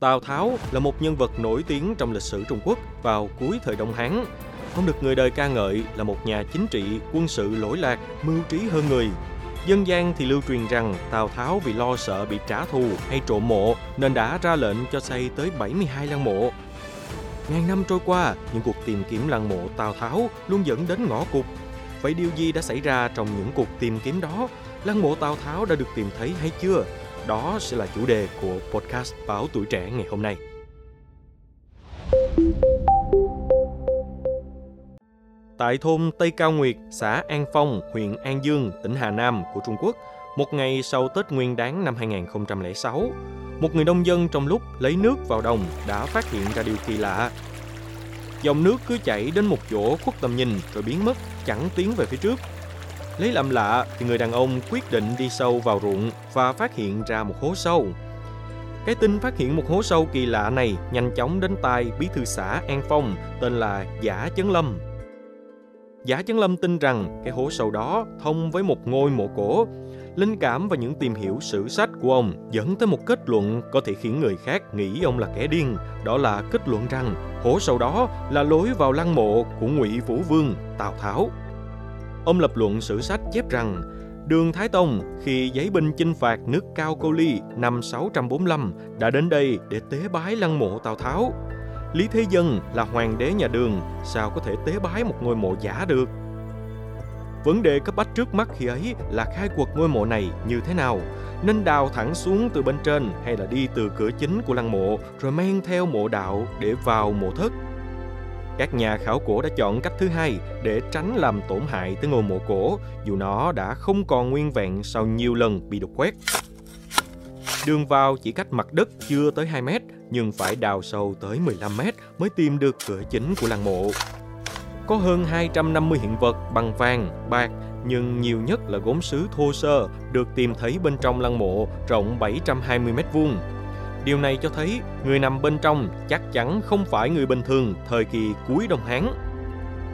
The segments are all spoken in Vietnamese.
Tào Tháo là một nhân vật nổi tiếng trong lịch sử Trung Quốc vào cuối thời Đông Hán. Ông được người đời ca ngợi là một nhà chính trị, quân sự lỗi lạc, mưu trí hơn người. Dân gian thì lưu truyền rằng Tào Tháo vì lo sợ bị trả thù hay trộm mộ nên đã ra lệnh cho xây tới 72 lăng mộ. Ngàn năm trôi qua, những cuộc tìm kiếm lăng mộ Tào Tháo luôn dẫn đến ngõ cụt. Vậy điều gì đã xảy ra trong những cuộc tìm kiếm đó? Lăng mộ Tào Tháo đã được tìm thấy hay chưa? Đó sẽ là chủ đề của podcast Báo Tuổi Trẻ ngày hôm nay. Tại thôn Tây Cao Nguyệt, xã An Phong, huyện An Dương, tỉnh Hà Nam của Trung Quốc, một ngày sau Tết Nguyên đán năm 2006, một người nông dân trong lúc lấy nước vào đồng đã phát hiện ra điều kỳ lạ. Dòng nước cứ chảy đến một chỗ khuất tầm nhìn rồi biến mất, chẳng tiến về phía trước Lấy làm lạ thì người đàn ông quyết định đi sâu vào ruộng và phát hiện ra một hố sâu. Cái tin phát hiện một hố sâu kỳ lạ này nhanh chóng đến tai bí thư xã An Phong tên là Giả Chấn Lâm. Giả Chấn Lâm tin rằng cái hố sâu đó thông với một ngôi mộ cổ. Linh cảm và những tìm hiểu sử sách của ông dẫn tới một kết luận có thể khiến người khác nghĩ ông là kẻ điên. Đó là kết luận rằng hố sâu đó là lối vào lăng mộ của Ngụy Vũ Vương, Tào Tháo. Ông lập luận sử sách chép rằng Đường Thái Tông khi giấy binh chinh phạt nước Cao Câu Ly năm 645 đã đến đây để tế bái lăng mộ Tào Tháo. Lý Thế Dân là hoàng đế nhà Đường, sao có thể tế bái một ngôi mộ giả được? Vấn đề cấp bách trước mắt khi ấy là khai quật ngôi mộ này như thế nào? Nên đào thẳng xuống từ bên trên hay là đi từ cửa chính của lăng mộ rồi men theo mộ đạo để vào mộ thất? Các nhà khảo cổ đã chọn cách thứ hai để tránh làm tổn hại tới ngôi mộ cổ, dù nó đã không còn nguyên vẹn sau nhiều lần bị đục khoét. Đường vào chỉ cách mặt đất chưa tới 2 mét, nhưng phải đào sâu tới 15 mét mới tìm được cửa chính của lăng mộ. Có hơn 250 hiện vật bằng vàng, bạc, nhưng nhiều nhất là gốm sứ thô sơ được tìm thấy bên trong lăng mộ rộng 720 mét vuông Điều này cho thấy người nằm bên trong chắc chắn không phải người bình thường thời kỳ cuối Đông Hán.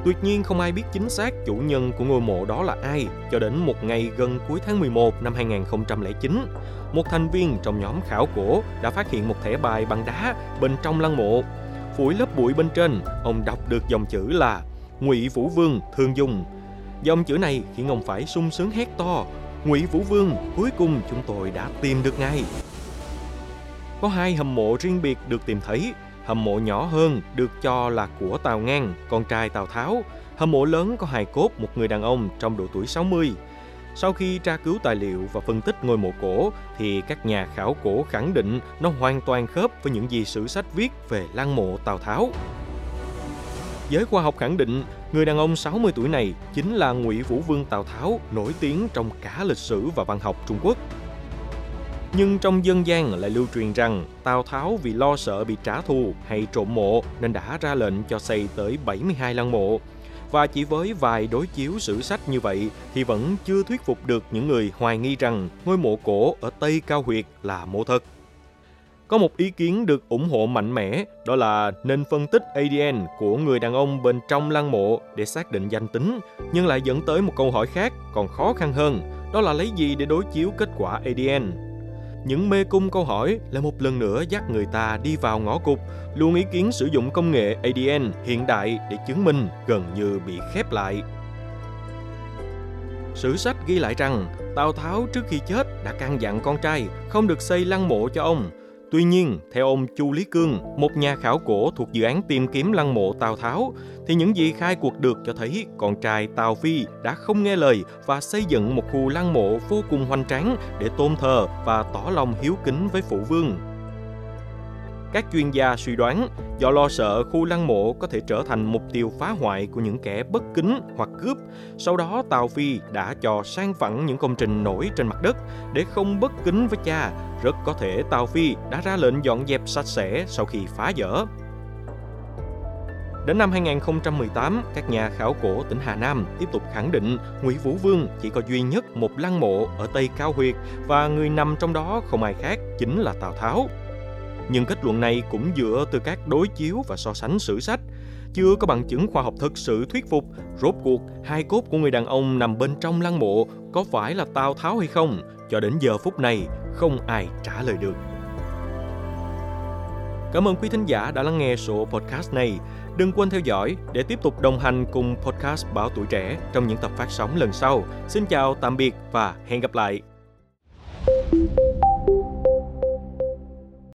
Tuyệt nhiên không ai biết chính xác chủ nhân của ngôi mộ đó là ai cho đến một ngày gần cuối tháng 11 năm 2009. Một thành viên trong nhóm khảo cổ đã phát hiện một thẻ bài bằng đá bên trong lăng mộ. Phủi lớp bụi bên trên, ông đọc được dòng chữ là Ngụy Vũ Vương thường dùng. Dòng chữ này khiến ông phải sung sướng hét to. Ngụy Vũ Vương, cuối cùng chúng tôi đã tìm được ngay có hai hầm mộ riêng biệt được tìm thấy. Hầm mộ nhỏ hơn được cho là của Tào Ngang, con trai Tào Tháo. Hầm mộ lớn có hài cốt một người đàn ông trong độ tuổi 60. Sau khi tra cứu tài liệu và phân tích ngôi mộ cổ thì các nhà khảo cổ khẳng định nó hoàn toàn khớp với những gì sử sách viết về lăng mộ Tào Tháo. Giới khoa học khẳng định người đàn ông 60 tuổi này chính là Ngụy Vũ Vương Tào Tháo nổi tiếng trong cả lịch sử và văn học Trung Quốc. Nhưng trong dân gian lại lưu truyền rằng Tào Tháo vì lo sợ bị trả thù hay trộm mộ nên đã ra lệnh cho xây tới 72 lăng mộ. Và chỉ với vài đối chiếu sử sách như vậy thì vẫn chưa thuyết phục được những người hoài nghi rằng ngôi mộ cổ ở Tây Cao Huyệt là mộ thật. Có một ý kiến được ủng hộ mạnh mẽ, đó là nên phân tích ADN của người đàn ông bên trong lăng mộ để xác định danh tính, nhưng lại dẫn tới một câu hỏi khác còn khó khăn hơn, đó là lấy gì để đối chiếu kết quả ADN những mê cung câu hỏi là một lần nữa dắt người ta đi vào ngõ cụt, luôn ý kiến sử dụng công nghệ ADN hiện đại để chứng minh gần như bị khép lại. Sử sách ghi lại rằng Tào Tháo trước khi chết đã căn dặn con trai không được xây lăng mộ cho ông Tuy nhiên, theo ông Chu Lý Cương, một nhà khảo cổ thuộc dự án tìm kiếm lăng mộ Tào Tháo, thì những gì khai cuộc được cho thấy con trai Tào Phi đã không nghe lời và xây dựng một khu lăng mộ vô cùng hoành tráng để tôn thờ và tỏ lòng hiếu kính với phụ vương. Các chuyên gia suy đoán, do lo sợ khu lăng mộ có thể trở thành mục tiêu phá hoại của những kẻ bất kính hoặc cướp, sau đó Tào Phi đã cho sang phẳng những công trình nổi trên mặt đất để không bất kính với cha. Rất có thể Tào Phi đã ra lệnh dọn dẹp sạch sẽ sau khi phá dỡ. Đến năm 2018, các nhà khảo cổ tỉnh Hà Nam tiếp tục khẳng định Ngụy Vũ Vương chỉ có duy nhất một lăng mộ ở Tây Cao Huyệt và người nằm trong đó không ai khác chính là Tào Tháo. Nhưng kết luận này cũng dựa từ các đối chiếu và so sánh sử sách, chưa có bằng chứng khoa học thực sự thuyết phục rốt cuộc hai cốt của người đàn ông nằm bên trong lăng mộ có phải là Tào Tháo hay không, cho đến giờ phút này không ai trả lời được. Cảm ơn quý thính giả đã lắng nghe số podcast này. Đừng quên theo dõi để tiếp tục đồng hành cùng podcast Báo Tuổi Trẻ trong những tập phát sóng lần sau. Xin chào, tạm biệt và hẹn gặp lại.